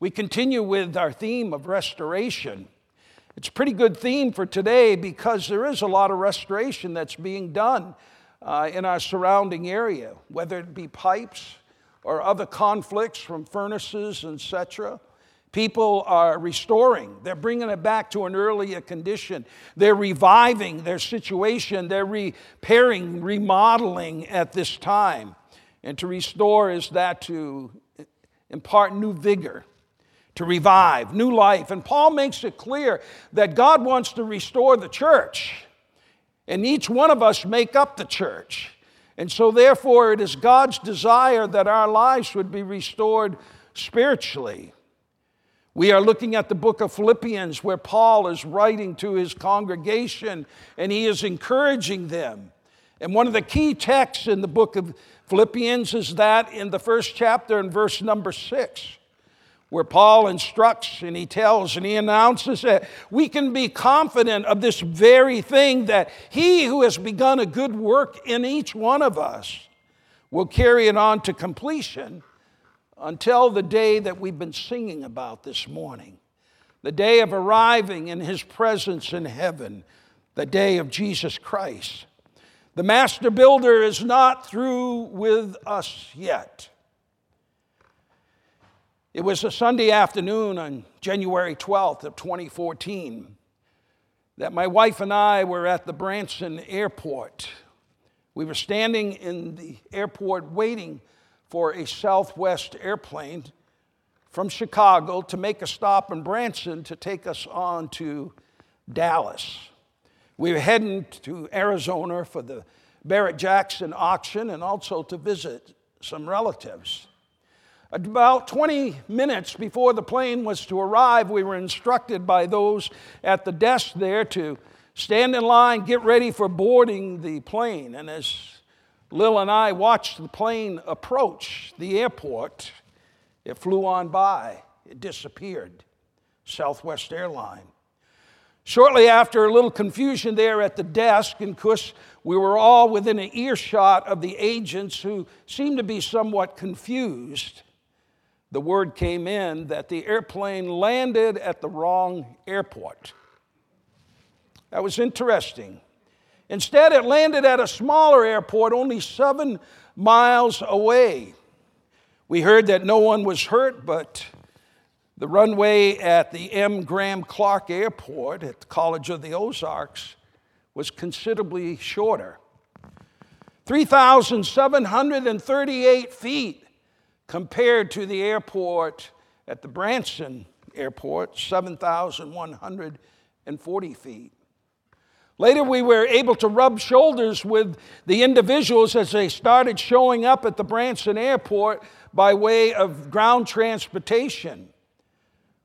We continue with our theme of restoration. It's a pretty good theme for today because there is a lot of restoration that's being done uh, in our surrounding area, whether it be pipes or other conflicts from furnaces, etc. People are restoring. They're bringing it back to an earlier condition. They're reviving their situation. They're repairing, remodeling at this time. And to restore is that to impart new vigor, to revive, new life. And Paul makes it clear that God wants to restore the church. And each one of us make up the church. And so, therefore, it is God's desire that our lives would be restored spiritually. We are looking at the book of Philippians where Paul is writing to his congregation and he is encouraging them. And one of the key texts in the book of Philippians is that in the first chapter in verse number six, where Paul instructs and he tells and he announces that we can be confident of this very thing that he who has begun a good work in each one of us will carry it on to completion until the day that we've been singing about this morning the day of arriving in His presence in heaven, the day of Jesus Christ. The master builder is not through with us yet. It was a Sunday afternoon on January 12th of 2014 that my wife and I were at the Branson airport. We were standing in the airport waiting for a Southwest airplane from Chicago to make a stop in Branson to take us on to Dallas. We were heading to Arizona for the Barrett Jackson auction and also to visit some relatives. About 20 minutes before the plane was to arrive, we were instructed by those at the desk there to stand in line, get ready for boarding the plane. And as Lil and I watched the plane approach the airport. It flew on by, it disappeared. Southwest Airline. Shortly after, a little confusion there at the desk, and of course, we were all within an earshot of the agents who seemed to be somewhat confused. The word came in that the airplane landed at the wrong airport. That was interesting. Instead, it landed at a smaller airport only seven miles away. We heard that no one was hurt, but the runway at the M. Graham Clark Airport at the College of the Ozarks was considerably shorter 3,738 feet compared to the airport at the Branson Airport, 7,140 feet. Later, we were able to rub shoulders with the individuals as they started showing up at the Branson airport by way of ground transportation.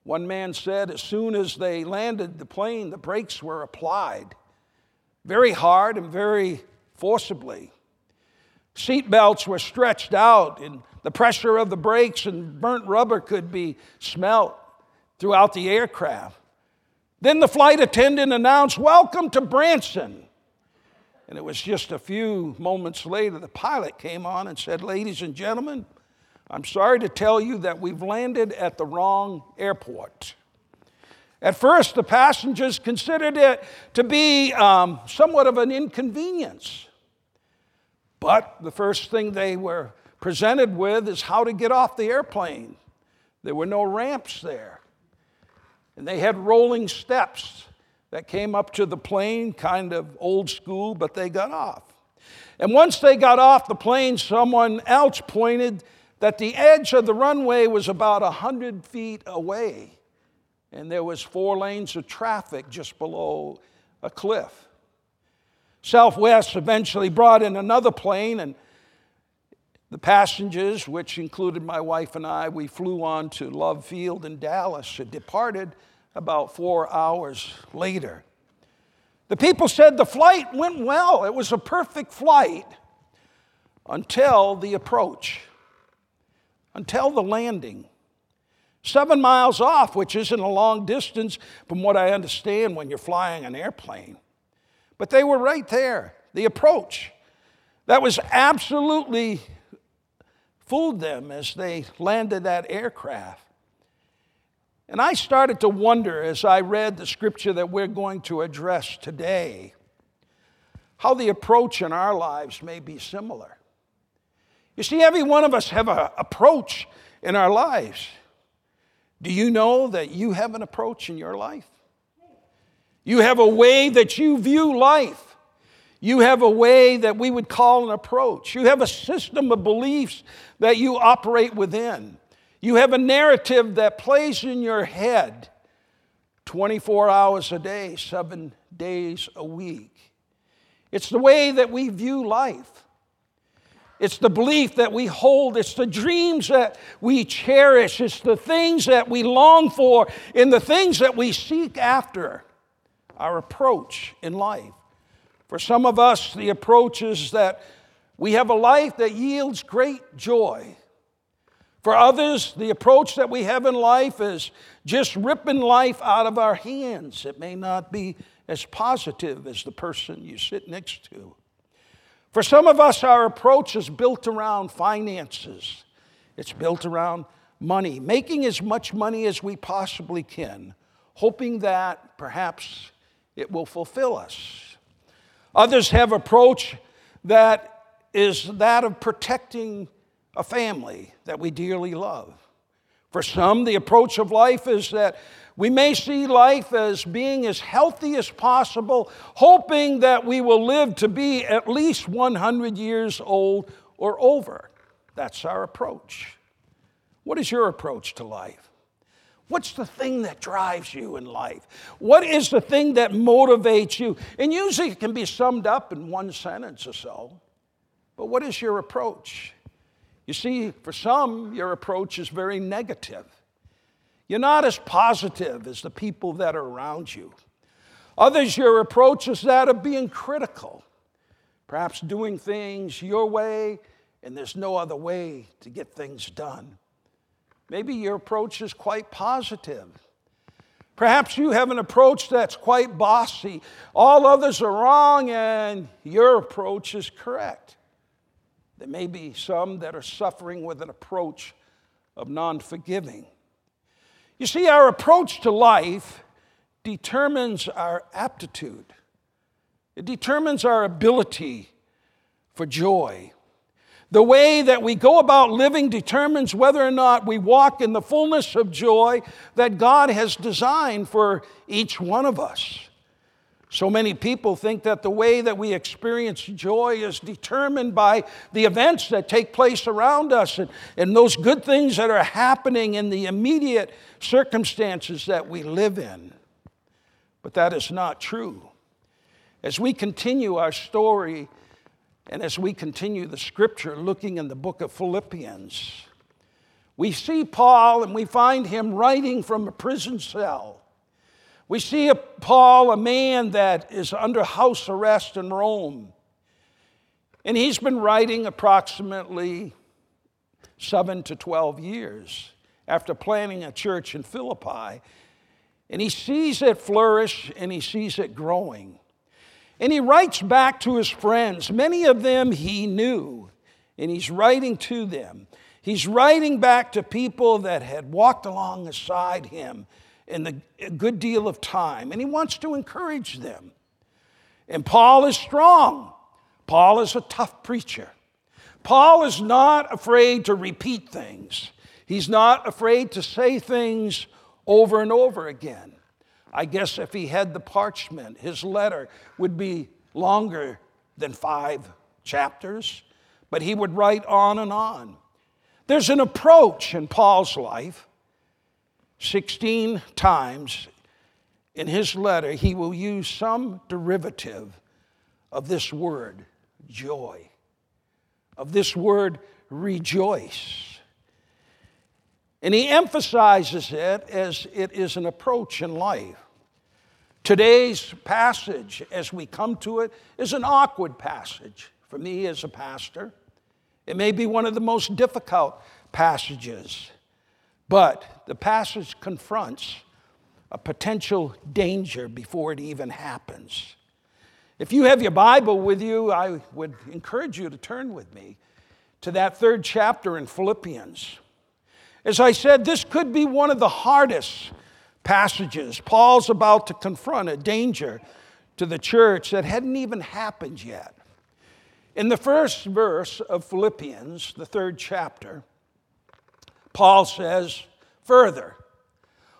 One man said as soon as they landed the plane, the brakes were applied very hard and very forcibly. Seat belts were stretched out, and the pressure of the brakes and burnt rubber could be smelt throughout the aircraft. Then the flight attendant announced, Welcome to Branson. And it was just a few moments later, the pilot came on and said, Ladies and gentlemen, I'm sorry to tell you that we've landed at the wrong airport. At first, the passengers considered it to be um, somewhat of an inconvenience. But the first thing they were presented with is how to get off the airplane. There were no ramps there. And they had rolling steps that came up to the plane, kind of old school, but they got off. And once they got off the plane, someone else pointed that the edge of the runway was about 100 feet away. And there was four lanes of traffic just below a cliff. Southwest eventually brought in another plane, and the passengers, which included my wife and I, we flew on to Love Field in Dallas and departed about four hours later. The people said the flight went well. It was a perfect flight until the approach, until the landing. Seven miles off, which isn't a long distance from what I understand when you're flying an airplane. But they were right there, the approach. That was absolutely fooled them as they landed that aircraft. And I started to wonder as I read the scripture that we're going to address today how the approach in our lives may be similar. You see, every one of us have an approach in our lives. Do you know that you have an approach in your life? You have a way that you view life. You have a way that we would call an approach. You have a system of beliefs that you operate within. You have a narrative that plays in your head 24 hours a day, seven days a week. It's the way that we view life. It's the belief that we hold. It's the dreams that we cherish. It's the things that we long for and the things that we seek after. Our approach in life. For some of us, the approach is that we have a life that yields great joy. For others, the approach that we have in life is just ripping life out of our hands. It may not be as positive as the person you sit next to. For some of us, our approach is built around finances, it's built around money, making as much money as we possibly can, hoping that perhaps it will fulfill us. Others have approach that is that of protecting a family that we dearly love. For some, the approach of life is that we may see life as being as healthy as possible, hoping that we will live to be at least 100 years old or over. That's our approach. What is your approach to life? What's the thing that drives you in life? What is the thing that motivates you? And usually it can be summed up in one sentence or so. But what is your approach? You see, for some, your approach is very negative. You're not as positive as the people that are around you. Others, your approach is that of being critical, perhaps doing things your way, and there's no other way to get things done. Maybe your approach is quite positive. Perhaps you have an approach that's quite bossy. All others are wrong, and your approach is correct. There may be some that are suffering with an approach of non forgiving. You see, our approach to life determines our aptitude, it determines our ability for joy. The way that we go about living determines whether or not we walk in the fullness of joy that God has designed for each one of us. So many people think that the way that we experience joy is determined by the events that take place around us and, and those good things that are happening in the immediate circumstances that we live in. But that is not true. As we continue our story and as we continue the scripture looking in the book of Philippians, we see Paul and we find him writing from a prison cell. We see a Paul, a man that is under house arrest in Rome. And he's been writing approximately seven to 12 years after planting a church in Philippi. And he sees it flourish and he sees it growing. And he writes back to his friends. Many of them he knew, and he's writing to them. He's writing back to people that had walked alongside him in a good deal of time, and he wants to encourage them. And Paul is strong. Paul is a tough preacher. Paul is not afraid to repeat things. He's not afraid to say things over and over again. I guess if he had the parchment, his letter would be longer than five chapters, but he would write on and on. There's an approach in Paul's life 16 times in his letter, he will use some derivative of this word, joy, of this word, rejoice. And he emphasizes it as it is an approach in life. Today's passage, as we come to it, is an awkward passage for me as a pastor. It may be one of the most difficult passages. But the passage confronts a potential danger before it even happens. If you have your Bible with you, I would encourage you to turn with me to that third chapter in Philippians. As I said, this could be one of the hardest passages. Paul's about to confront a danger to the church that hadn't even happened yet. In the first verse of Philippians, the third chapter, Paul says, further,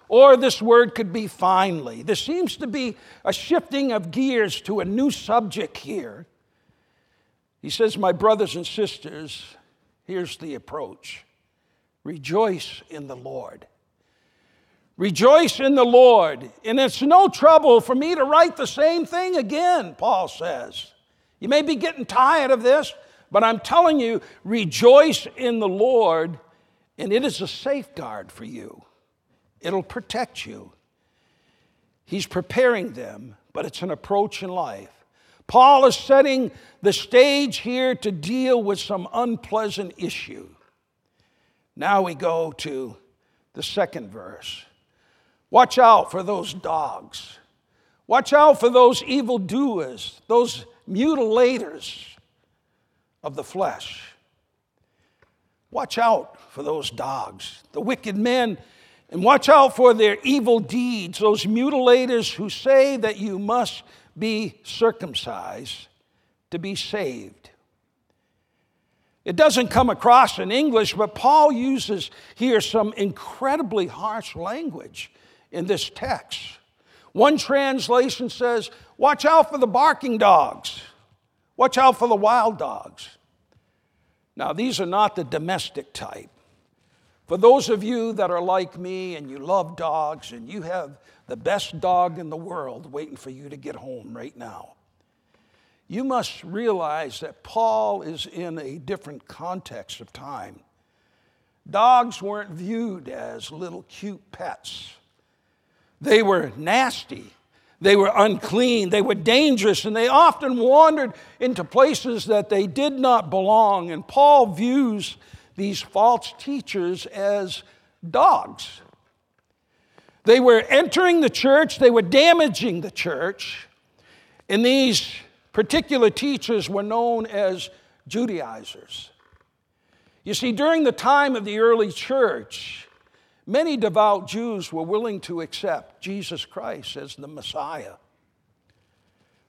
or this word could be finally. There seems to be a shifting of gears to a new subject here. He says, My brothers and sisters, here's the approach rejoice in the Lord. Rejoice in the Lord. And it's no trouble for me to write the same thing again, Paul says. You may be getting tired of this, but I'm telling you, rejoice in the Lord, and it is a safeguard for you. It'll protect you. He's preparing them, but it's an approach in life. Paul is setting the stage here to deal with some unpleasant issue. Now we go to the second verse. Watch out for those dogs. Watch out for those evildoers, those mutilators of the flesh. Watch out for those dogs, the wicked men, and watch out for their evil deeds, those mutilators who say that you must be circumcised to be saved. It doesn't come across in English, but Paul uses here some incredibly harsh language in this text. One translation says, Watch out for the barking dogs, watch out for the wild dogs. Now, these are not the domestic type. For those of you that are like me and you love dogs and you have the best dog in the world waiting for you to get home right now, you must realize that Paul is in a different context of time. Dogs weren't viewed as little cute pets. They were nasty, they were unclean, they were dangerous, and they often wandered into places that they did not belong. And Paul views these false teachers as dogs. They were entering the church, they were damaging the church, and these particular teachers were known as Judaizers. You see, during the time of the early church, many devout Jews were willing to accept Jesus Christ as the Messiah.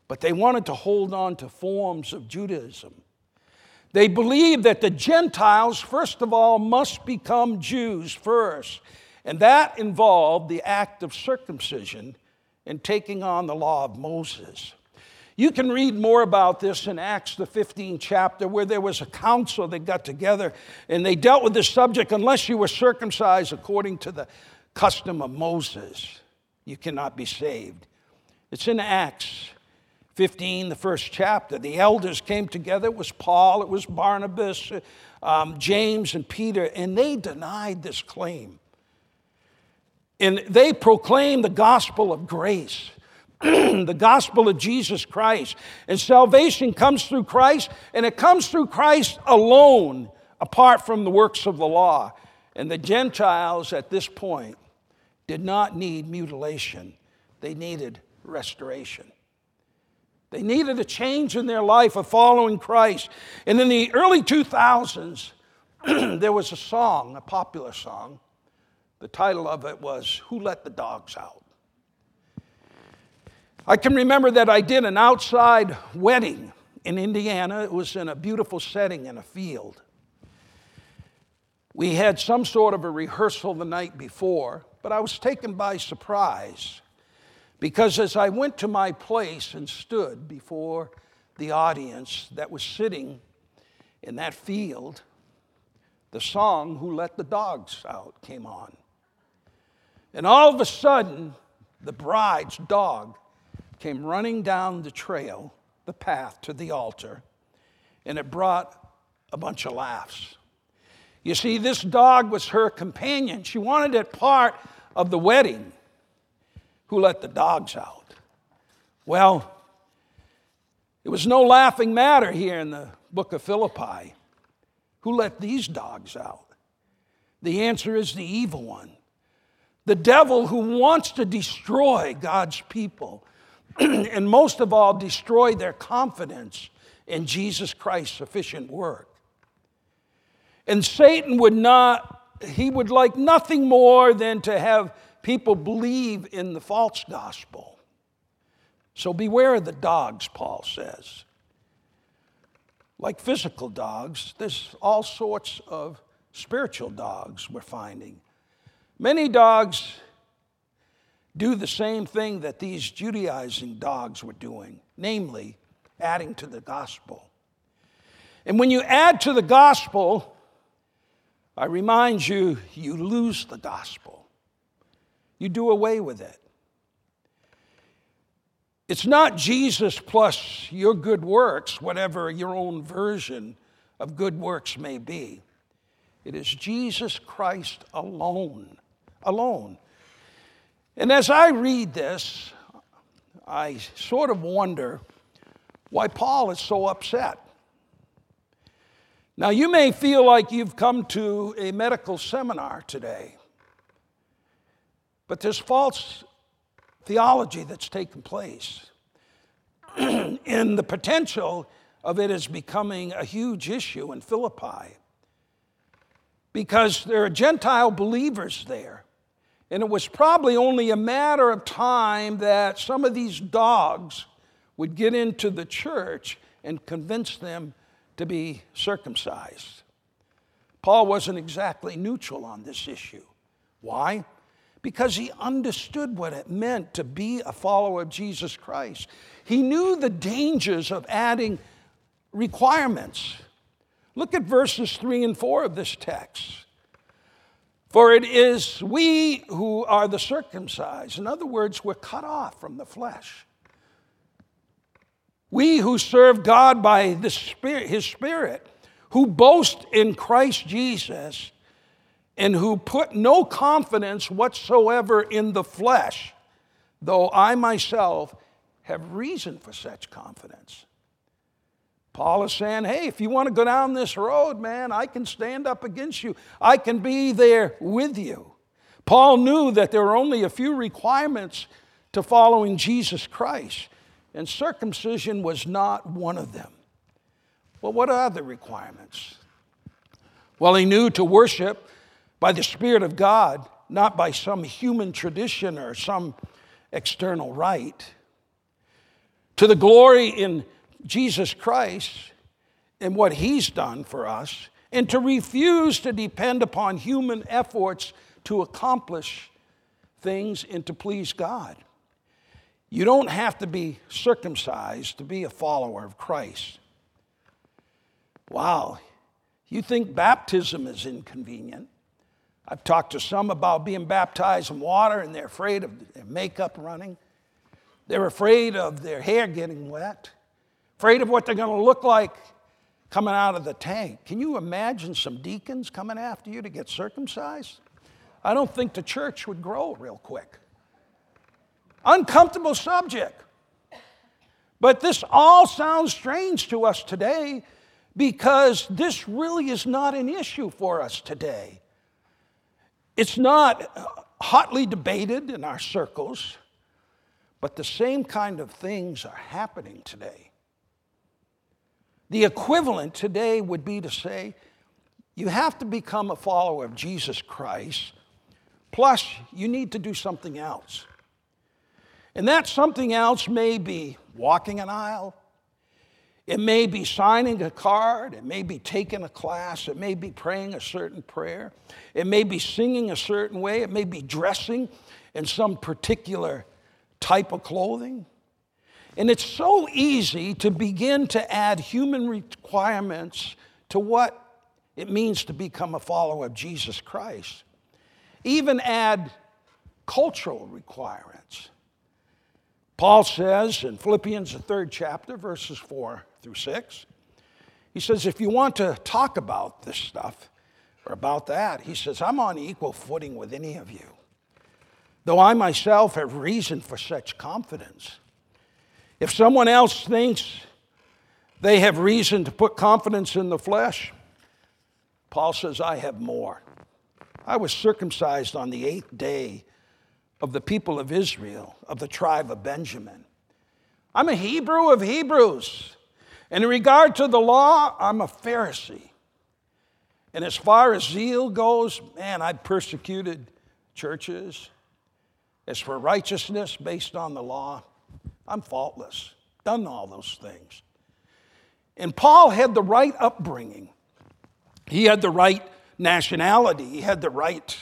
But they wanted to hold on to forms of Judaism. They believed that the Gentiles, first of all, must become Jews first. And that involved the act of circumcision and taking on the law of Moses. You can read more about this in Acts, the 15th chapter, where there was a council that got together and they dealt with this subject. Unless you were circumcised according to the custom of Moses, you cannot be saved. It's in Acts 15, the first chapter. The elders came together. It was Paul, it was Barnabas, um, James, and Peter, and they denied this claim. And they proclaimed the gospel of grace. the gospel of Jesus Christ. And salvation comes through Christ, and it comes through Christ alone, apart from the works of the law. And the Gentiles at this point did not need mutilation, they needed restoration. They needed a change in their life of following Christ. And in the early 2000s, there was a song, a popular song. The title of it was Who Let the Dogs Out? I can remember that I did an outside wedding in Indiana. It was in a beautiful setting in a field. We had some sort of a rehearsal the night before, but I was taken by surprise because as I went to my place and stood before the audience that was sitting in that field, the song Who Let the Dogs Out came on. And all of a sudden, the bride's dog came running down the trail, the path to the altar, and it brought a bunch of laughs. You see, this dog was her companion. She wanted it part of the wedding. Who let the dogs out? Well, it was no laughing matter here in the book of Philippi. Who let these dogs out? The answer is the evil one. The devil who wants to destroy God's people and most of all, destroy their confidence in Jesus Christ's sufficient work. And Satan would not he would like nothing more than to have people believe in the false gospel. So beware of the dogs, Paul says. Like physical dogs, there's all sorts of spiritual dogs we're finding. Many dogs do the same thing that these Judaizing dogs were doing, namely, adding to the gospel. And when you add to the gospel, I remind you, you lose the gospel. You do away with it. It's not Jesus plus your good works, whatever your own version of good works may be. It is Jesus Christ alone, alone. And as I read this, I sort of wonder why Paul is so upset. Now, you may feel like you've come to a medical seminar today, but there's false theology that's taken place. and the potential of it is becoming a huge issue in Philippi because there are Gentile believers there. And it was probably only a matter of time that some of these dogs would get into the church and convince them to be circumcised. Paul wasn't exactly neutral on this issue. Why? Because he understood what it meant to be a follower of Jesus Christ. He knew the dangers of adding requirements. Look at verses 3 and 4 of this text. For it is we who are the circumcised. In other words, we're cut off from the flesh. We who serve God by the Spirit, His Spirit, who boast in Christ Jesus, and who put no confidence whatsoever in the flesh, though I myself have reason for such confidence. Paul is saying, hey, if you want to go down this road, man, I can stand up against you. I can be there with you. Paul knew that there were only a few requirements to following Jesus Christ, and circumcision was not one of them. Well, what are the requirements? Well, he knew to worship by the Spirit of God, not by some human tradition or some external rite. To the glory in Jesus Christ and what he's done for us, and to refuse to depend upon human efforts to accomplish things and to please God. You don't have to be circumcised to be a follower of Christ. Wow, you think baptism is inconvenient? I've talked to some about being baptized in water and they're afraid of their makeup running. They're afraid of their hair getting wet afraid of what they're going to look like coming out of the tank. Can you imagine some deacons coming after you to get circumcised? I don't think the church would grow real quick. Uncomfortable subject. But this all sounds strange to us today because this really is not an issue for us today. It's not hotly debated in our circles, but the same kind of things are happening today. The equivalent today would be to say, you have to become a follower of Jesus Christ, plus, you need to do something else. And that something else may be walking an aisle, it may be signing a card, it may be taking a class, it may be praying a certain prayer, it may be singing a certain way, it may be dressing in some particular type of clothing. And it's so easy to begin to add human requirements to what it means to become a follower of Jesus Christ. Even add cultural requirements. Paul says in Philippians, the third chapter, verses 4 through 6, he says, if you want to talk about this stuff or about that, he says, I'm on equal footing with any of you. Though I myself have reason for such confidence. If someone else thinks they have reason to put confidence in the flesh, Paul says, I have more. I was circumcised on the eighth day of the people of Israel, of the tribe of Benjamin. I'm a Hebrew of Hebrews. And in regard to the law, I'm a Pharisee. And as far as zeal goes, man, I've persecuted churches. As for righteousness based on the law, I'm faultless. Done all those things. And Paul had the right upbringing. He had the right nationality. He had the right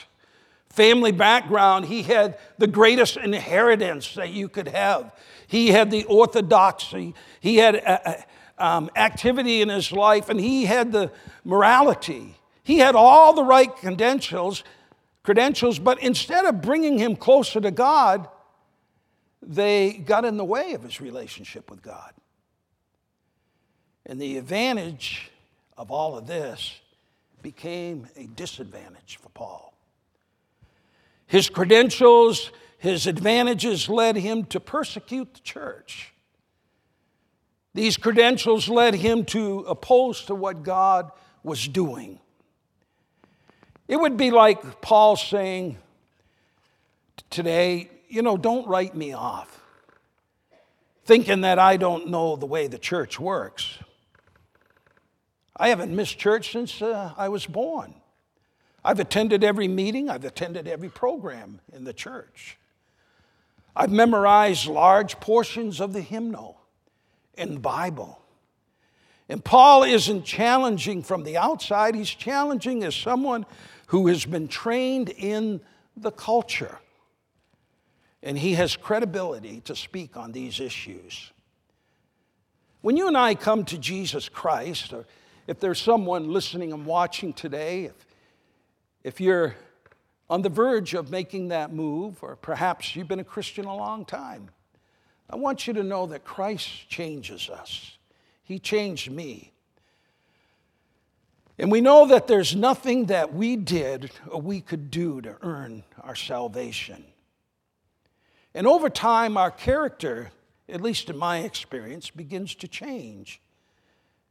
family background. He had the greatest inheritance that you could have. He had the orthodoxy. He had uh, uh, um, activity in his life, and he had the morality. He had all the right credentials, credentials, but instead of bringing him closer to God, they got in the way of his relationship with God. And the advantage of all of this became a disadvantage for Paul. His credentials, his advantages led him to persecute the church. These credentials led him to oppose to what God was doing. It would be like Paul saying today, you know, don't write me off, thinking that I don't know the way the church works. I haven't missed church since uh, I was born. I've attended every meeting, I've attended every program in the church. I've memorized large portions of the hymnal and Bible. And Paul isn't challenging from the outside, he's challenging as someone who has been trained in the culture. And he has credibility to speak on these issues. When you and I come to Jesus Christ, or if there's someone listening and watching today, if, if you're on the verge of making that move, or perhaps you've been a Christian a long time, I want you to know that Christ changes us. He changed me. And we know that there's nothing that we did or we could do to earn our salvation. And over time, our character, at least in my experience, begins to change.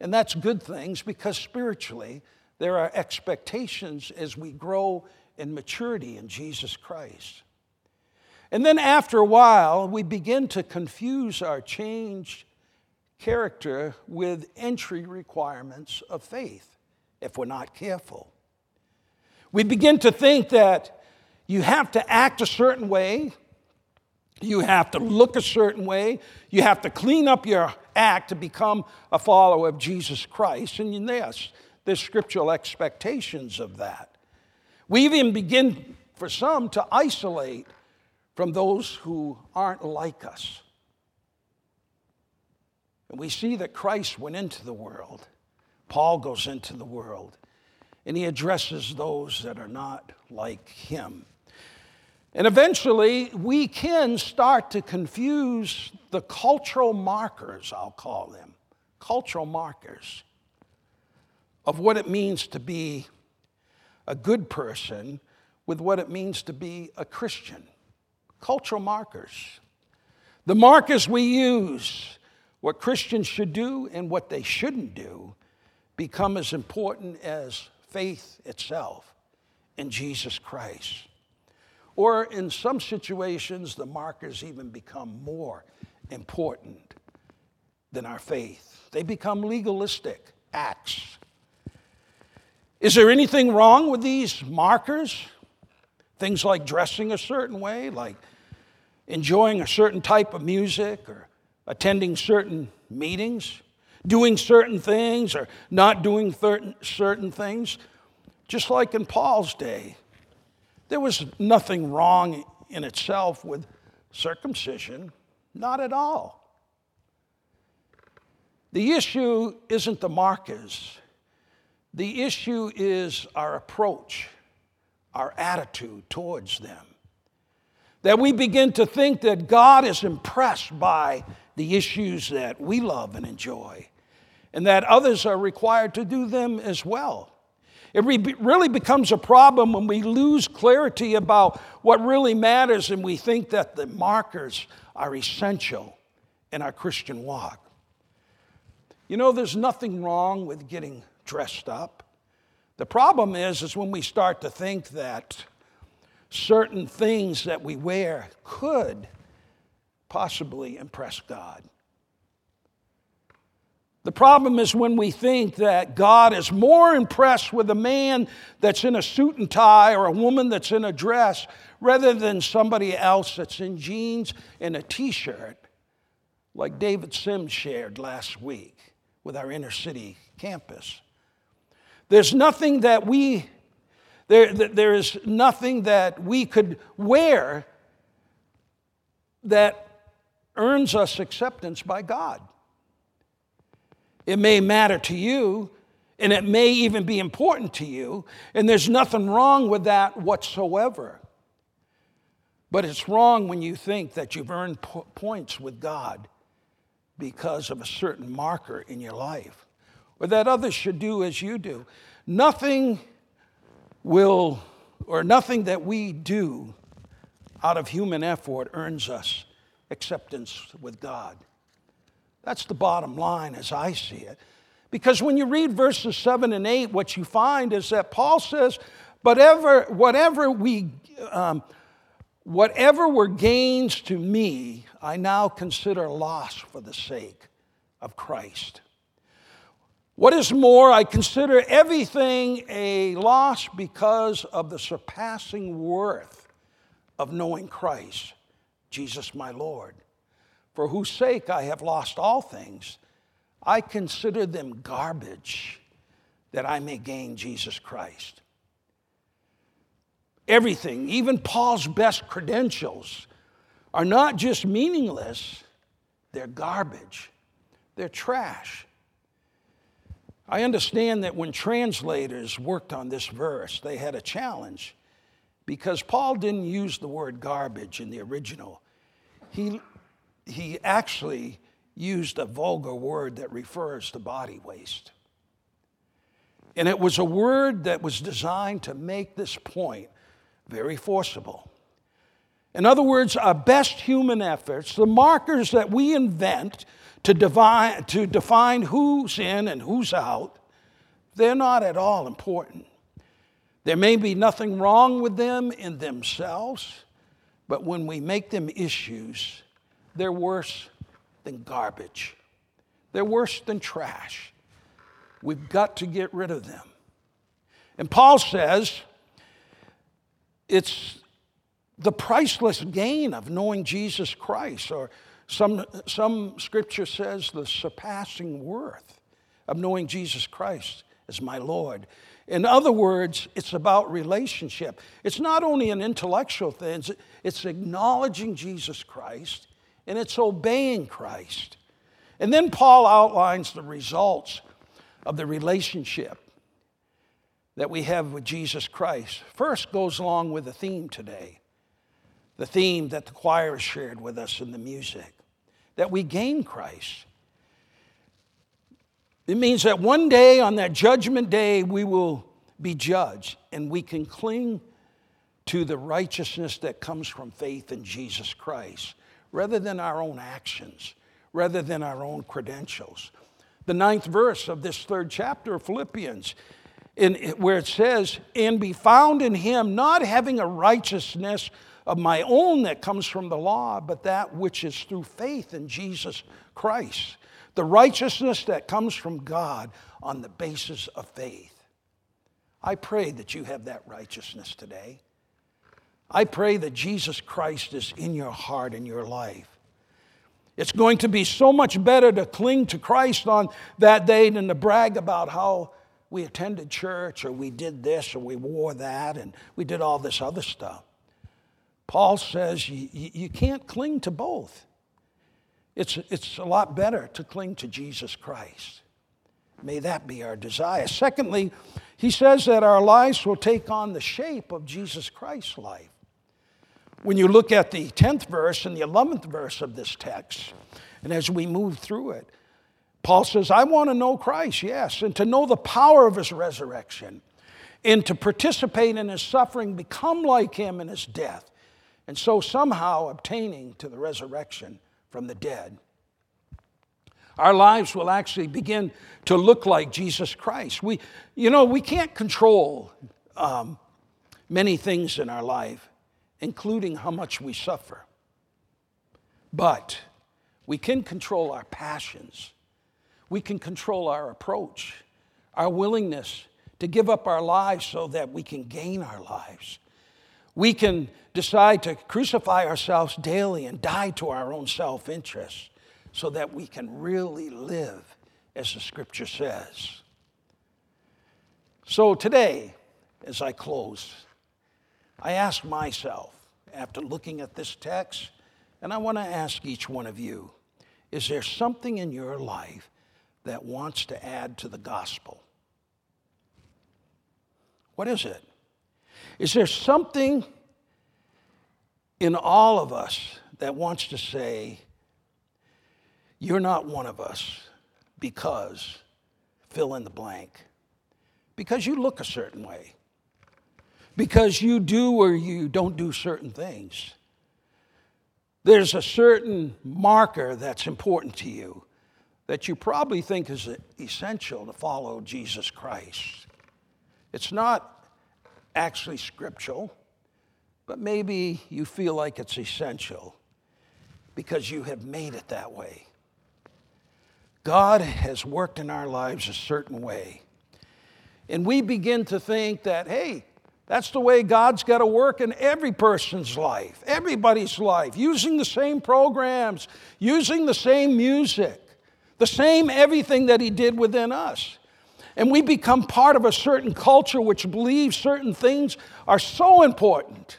And that's good things because spiritually, there are expectations as we grow in maturity in Jesus Christ. And then after a while, we begin to confuse our changed character with entry requirements of faith if we're not careful. We begin to think that you have to act a certain way, you have to look a certain way, you have to clean up your act to become a follower of Jesus Christ. And yes, there's scriptural expectations of that. We even begin, for some, to isolate from those who aren't like us. And we see that Christ went into the world Paul goes into the world and he addresses those that are not like him. And eventually, we can start to confuse the cultural markers, I'll call them, cultural markers of what it means to be a good person with what it means to be a Christian. Cultural markers. The markers we use, what Christians should do and what they shouldn't do, become as important as faith itself in Jesus Christ. Or in some situations, the markers even become more important than our faith. They become legalistic acts. Is there anything wrong with these markers? Things like dressing a certain way, like enjoying a certain type of music or attending certain meetings doing certain things or not doing certain things. Just like in Paul's day, there was nothing wrong in itself with circumcision, not at all. The issue isn't the markers, the issue is our approach, our attitude towards them. That we begin to think that God is impressed by the issues that we love and enjoy and that others are required to do them as well. It really becomes a problem when we lose clarity about what really matters and we think that the markers are essential in our Christian walk. You know, there's nothing wrong with getting dressed up. The problem is, is when we start to think that certain things that we wear could possibly impress God. The problem is when we think that God is more impressed with a man that's in a suit and tie or a woman that's in a dress rather than somebody else that's in jeans and a t shirt, like David Sims shared last week with our inner city campus. There's nothing that we there, there is nothing that we could wear that earns us acceptance by God. It may matter to you, and it may even be important to you, and there's nothing wrong with that whatsoever. But it's wrong when you think that you've earned po- points with God because of a certain marker in your life, or that others should do as you do. Nothing will, or nothing that we do out of human effort earns us acceptance with God. That's the bottom line as I see it. Because when you read verses 7 and 8, what you find is that Paul says, but ever, whatever we, um, whatever were gains to me, I now consider loss for the sake of Christ. What is more, I consider everything a loss because of the surpassing worth of knowing Christ, Jesus my Lord for whose sake I have lost all things, I consider them garbage that I may gain Jesus Christ. Everything, even Paul's best credentials, are not just meaningless, they're garbage, they're trash. I understand that when translators worked on this verse, they had a challenge because Paul didn't use the word garbage in the original. He he actually used a vulgar word that refers to body waste. And it was a word that was designed to make this point very forcible. In other words, our best human efforts, the markers that we invent to, divine, to define who's in and who's out, they're not at all important. There may be nothing wrong with them in themselves, but when we make them issues, they're worse than garbage. They're worse than trash. We've got to get rid of them. And Paul says it's the priceless gain of knowing Jesus Christ, or some, some scripture says the surpassing worth of knowing Jesus Christ as my Lord. In other words, it's about relationship. It's not only an intellectual thing, it's acknowledging Jesus Christ and it's obeying Christ. And then Paul outlines the results of the relationship that we have with Jesus Christ. First goes along with the theme today, the theme that the choir shared with us in the music, that we gain Christ. It means that one day on that judgment day, we will be judged and we can cling to the righteousness that comes from faith in Jesus Christ rather than our own actions, rather than our own credentials. The ninth verse of this third chapter of Philippians, in, where it says, And be found in him, not having a righteousness of my own that comes from the law, but that which is through faith in Jesus Christ. The righteousness that comes from God on the basis of faith. I pray that you have that righteousness today. I pray that Jesus Christ is in your heart and your life. It's going to be so much better to cling to Christ on that day than to brag about how we attended church or we did this or we wore that and we did all this other stuff. Paul says you, you can't cling to both. It's, it's a lot better to cling to Jesus Christ. May that be our desire. Secondly, he says that our lives will take on the shape of Jesus Christ's life. When you look at the 10th verse and the 11th verse of this text, and as we move through it, Paul says, I want to know Christ, yes, and to know the power of his resurrection, and to participate in his suffering, become like him in his death, and so somehow obtaining to the resurrection from the dead. Our lives will actually begin to look like Jesus Christ. We, you know, we can't control um, many things in our life including how much we suffer. But we can control our passions. We can control our approach, our willingness to give up our lives so that we can gain our lives. We can decide to crucify ourselves daily and die to our own self interest so that we can really live as the scripture says. So today, as I close, I ask myself, after looking at this text, and I want to ask each one of you is there something in your life that wants to add to the gospel? What is it? Is there something in all of us that wants to say, You're not one of us because fill in the blank? Because you look a certain way, because you do or you don't do certain things. There's a certain marker that's important to you that you probably think is essential to follow Jesus Christ. It's not actually scriptural, but maybe you feel like it's essential because you have made it that way. God has worked in our lives a certain way. And we begin to think that, hey, that's the way God's got to work in every person's life, everybody's life, using the same programs, using the same music, the same everything that He did within us. And we become part of a certain culture which believes certain things are so important.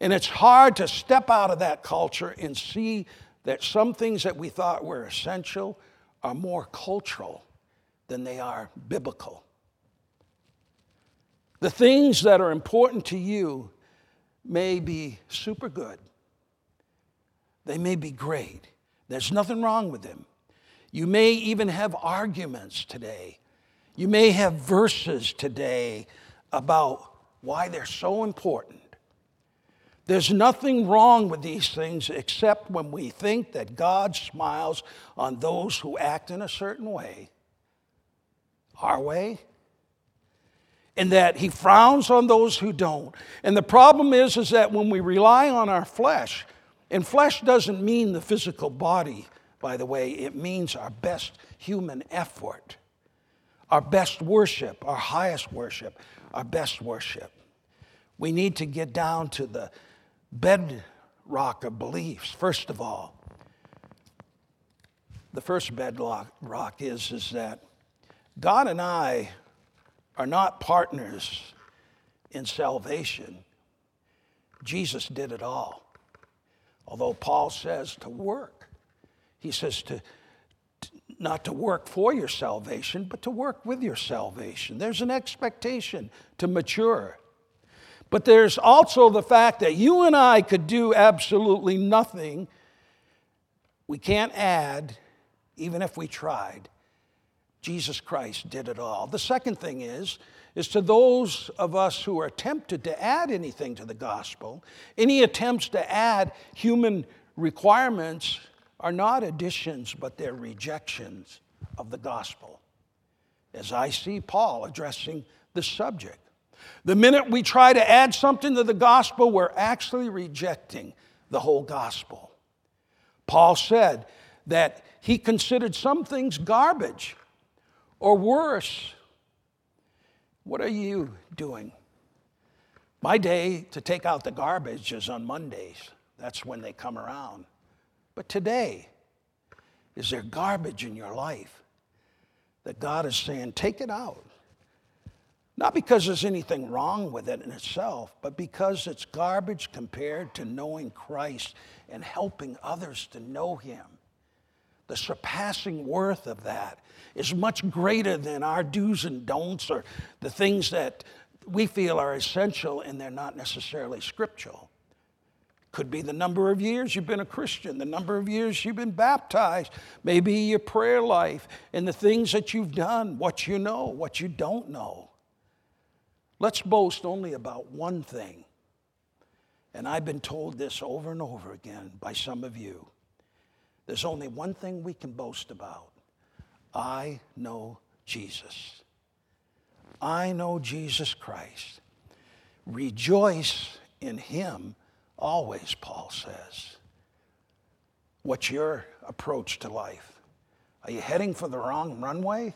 And it's hard to step out of that culture and see that some things that we thought were essential are more cultural than they are biblical. The things that are important to you may be super good. They may be great. There's nothing wrong with them. You may even have arguments today. You may have verses today about why they're so important. There's nothing wrong with these things except when we think that God smiles on those who act in a certain way. Our way and that he frowns on those who don't. And the problem is is that when we rely on our flesh, and flesh doesn't mean the physical body, by the way, it means our best human effort, our best worship, our highest worship, our best worship. We need to get down to the bedrock of beliefs, first of all. The first bedrock is, is that God and I are not partners in salvation. Jesus did it all. Although Paul says to work, he says to not to work for your salvation, but to work with your salvation. There's an expectation to mature. But there's also the fact that you and I could do absolutely nothing. We can't add, even if we tried. Jesus Christ did it all. The second thing is, is to those of us who are tempted to add anything to the gospel, any attempts to add human requirements are not additions, but they're rejections of the gospel. As I see Paul addressing the subject. The minute we try to add something to the gospel, we're actually rejecting the whole gospel. Paul said that he considered some things garbage or worse, what are you doing? My day to take out the garbage is on Mondays. That's when they come around. But today, is there garbage in your life that God is saying, take it out? Not because there's anything wrong with it in itself, but because it's garbage compared to knowing Christ and helping others to know Him. The surpassing worth of that is much greater than our do's and don'ts or the things that we feel are essential and they're not necessarily scriptural. Could be the number of years you've been a Christian, the number of years you've been baptized, maybe your prayer life, and the things that you've done, what you know, what you don't know. Let's boast only about one thing. And I've been told this over and over again by some of you. There's only one thing we can boast about I know Jesus. I know Jesus Christ. Rejoice in Him always, Paul says. What's your approach to life? Are you heading for the wrong runway?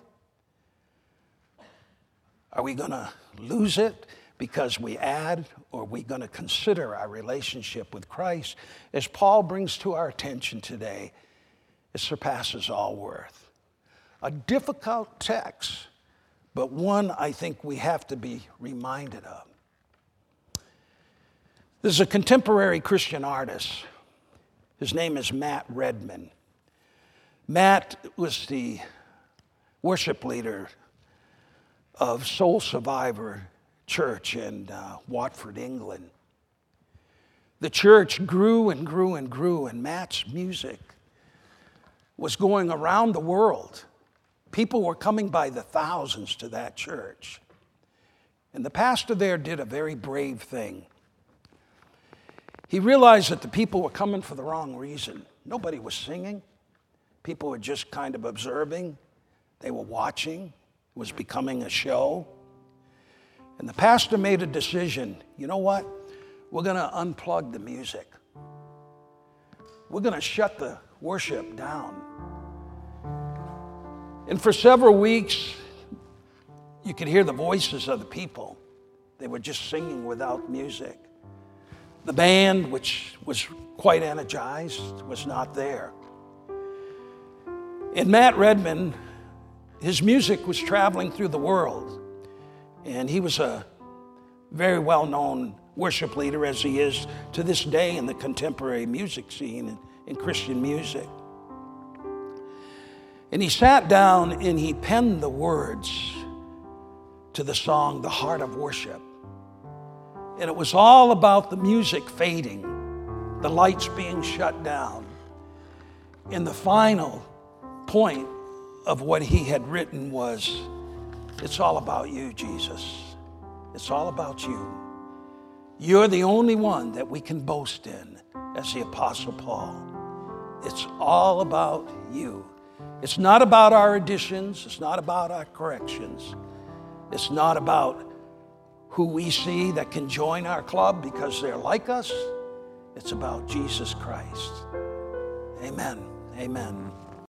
Are we going to lose it because we add, or we're we going to consider our relationship with Christ? As Paul brings to our attention today, it surpasses all worth. A difficult text, but one I think we have to be reminded of. There's a contemporary Christian artist. His name is Matt Redman. Matt was the worship leader of Soul Survivor Church in uh, Watford, England. The church grew and grew and grew, and Matt's music was going around the world. People were coming by the thousands to that church. And the pastor there did a very brave thing. He realized that the people were coming for the wrong reason. Nobody was singing, people were just kind of observing, they were watching It was becoming a show. And the pastor made a decision you know what? We're going to unplug the music, we're going to shut the worship down. And for several weeks, you could hear the voices of the people. They were just singing without music. The band, which was quite energized, was not there. And Matt Redman his music was traveling through the world, and he was a very well known worship leader, as he is to this day in the contemporary music scene and in Christian music. And he sat down and he penned the words to the song, The Heart of Worship. And it was all about the music fading, the lights being shut down. And the final point of what he had written was it's all about you, Jesus. It's all about you. You're the only one that we can boast in, as the Apostle Paul. It's all about you. It's not about our additions, it's not about our corrections, it's not about who we see that can join our club because they're like us. It's about Jesus Christ. Amen. Amen.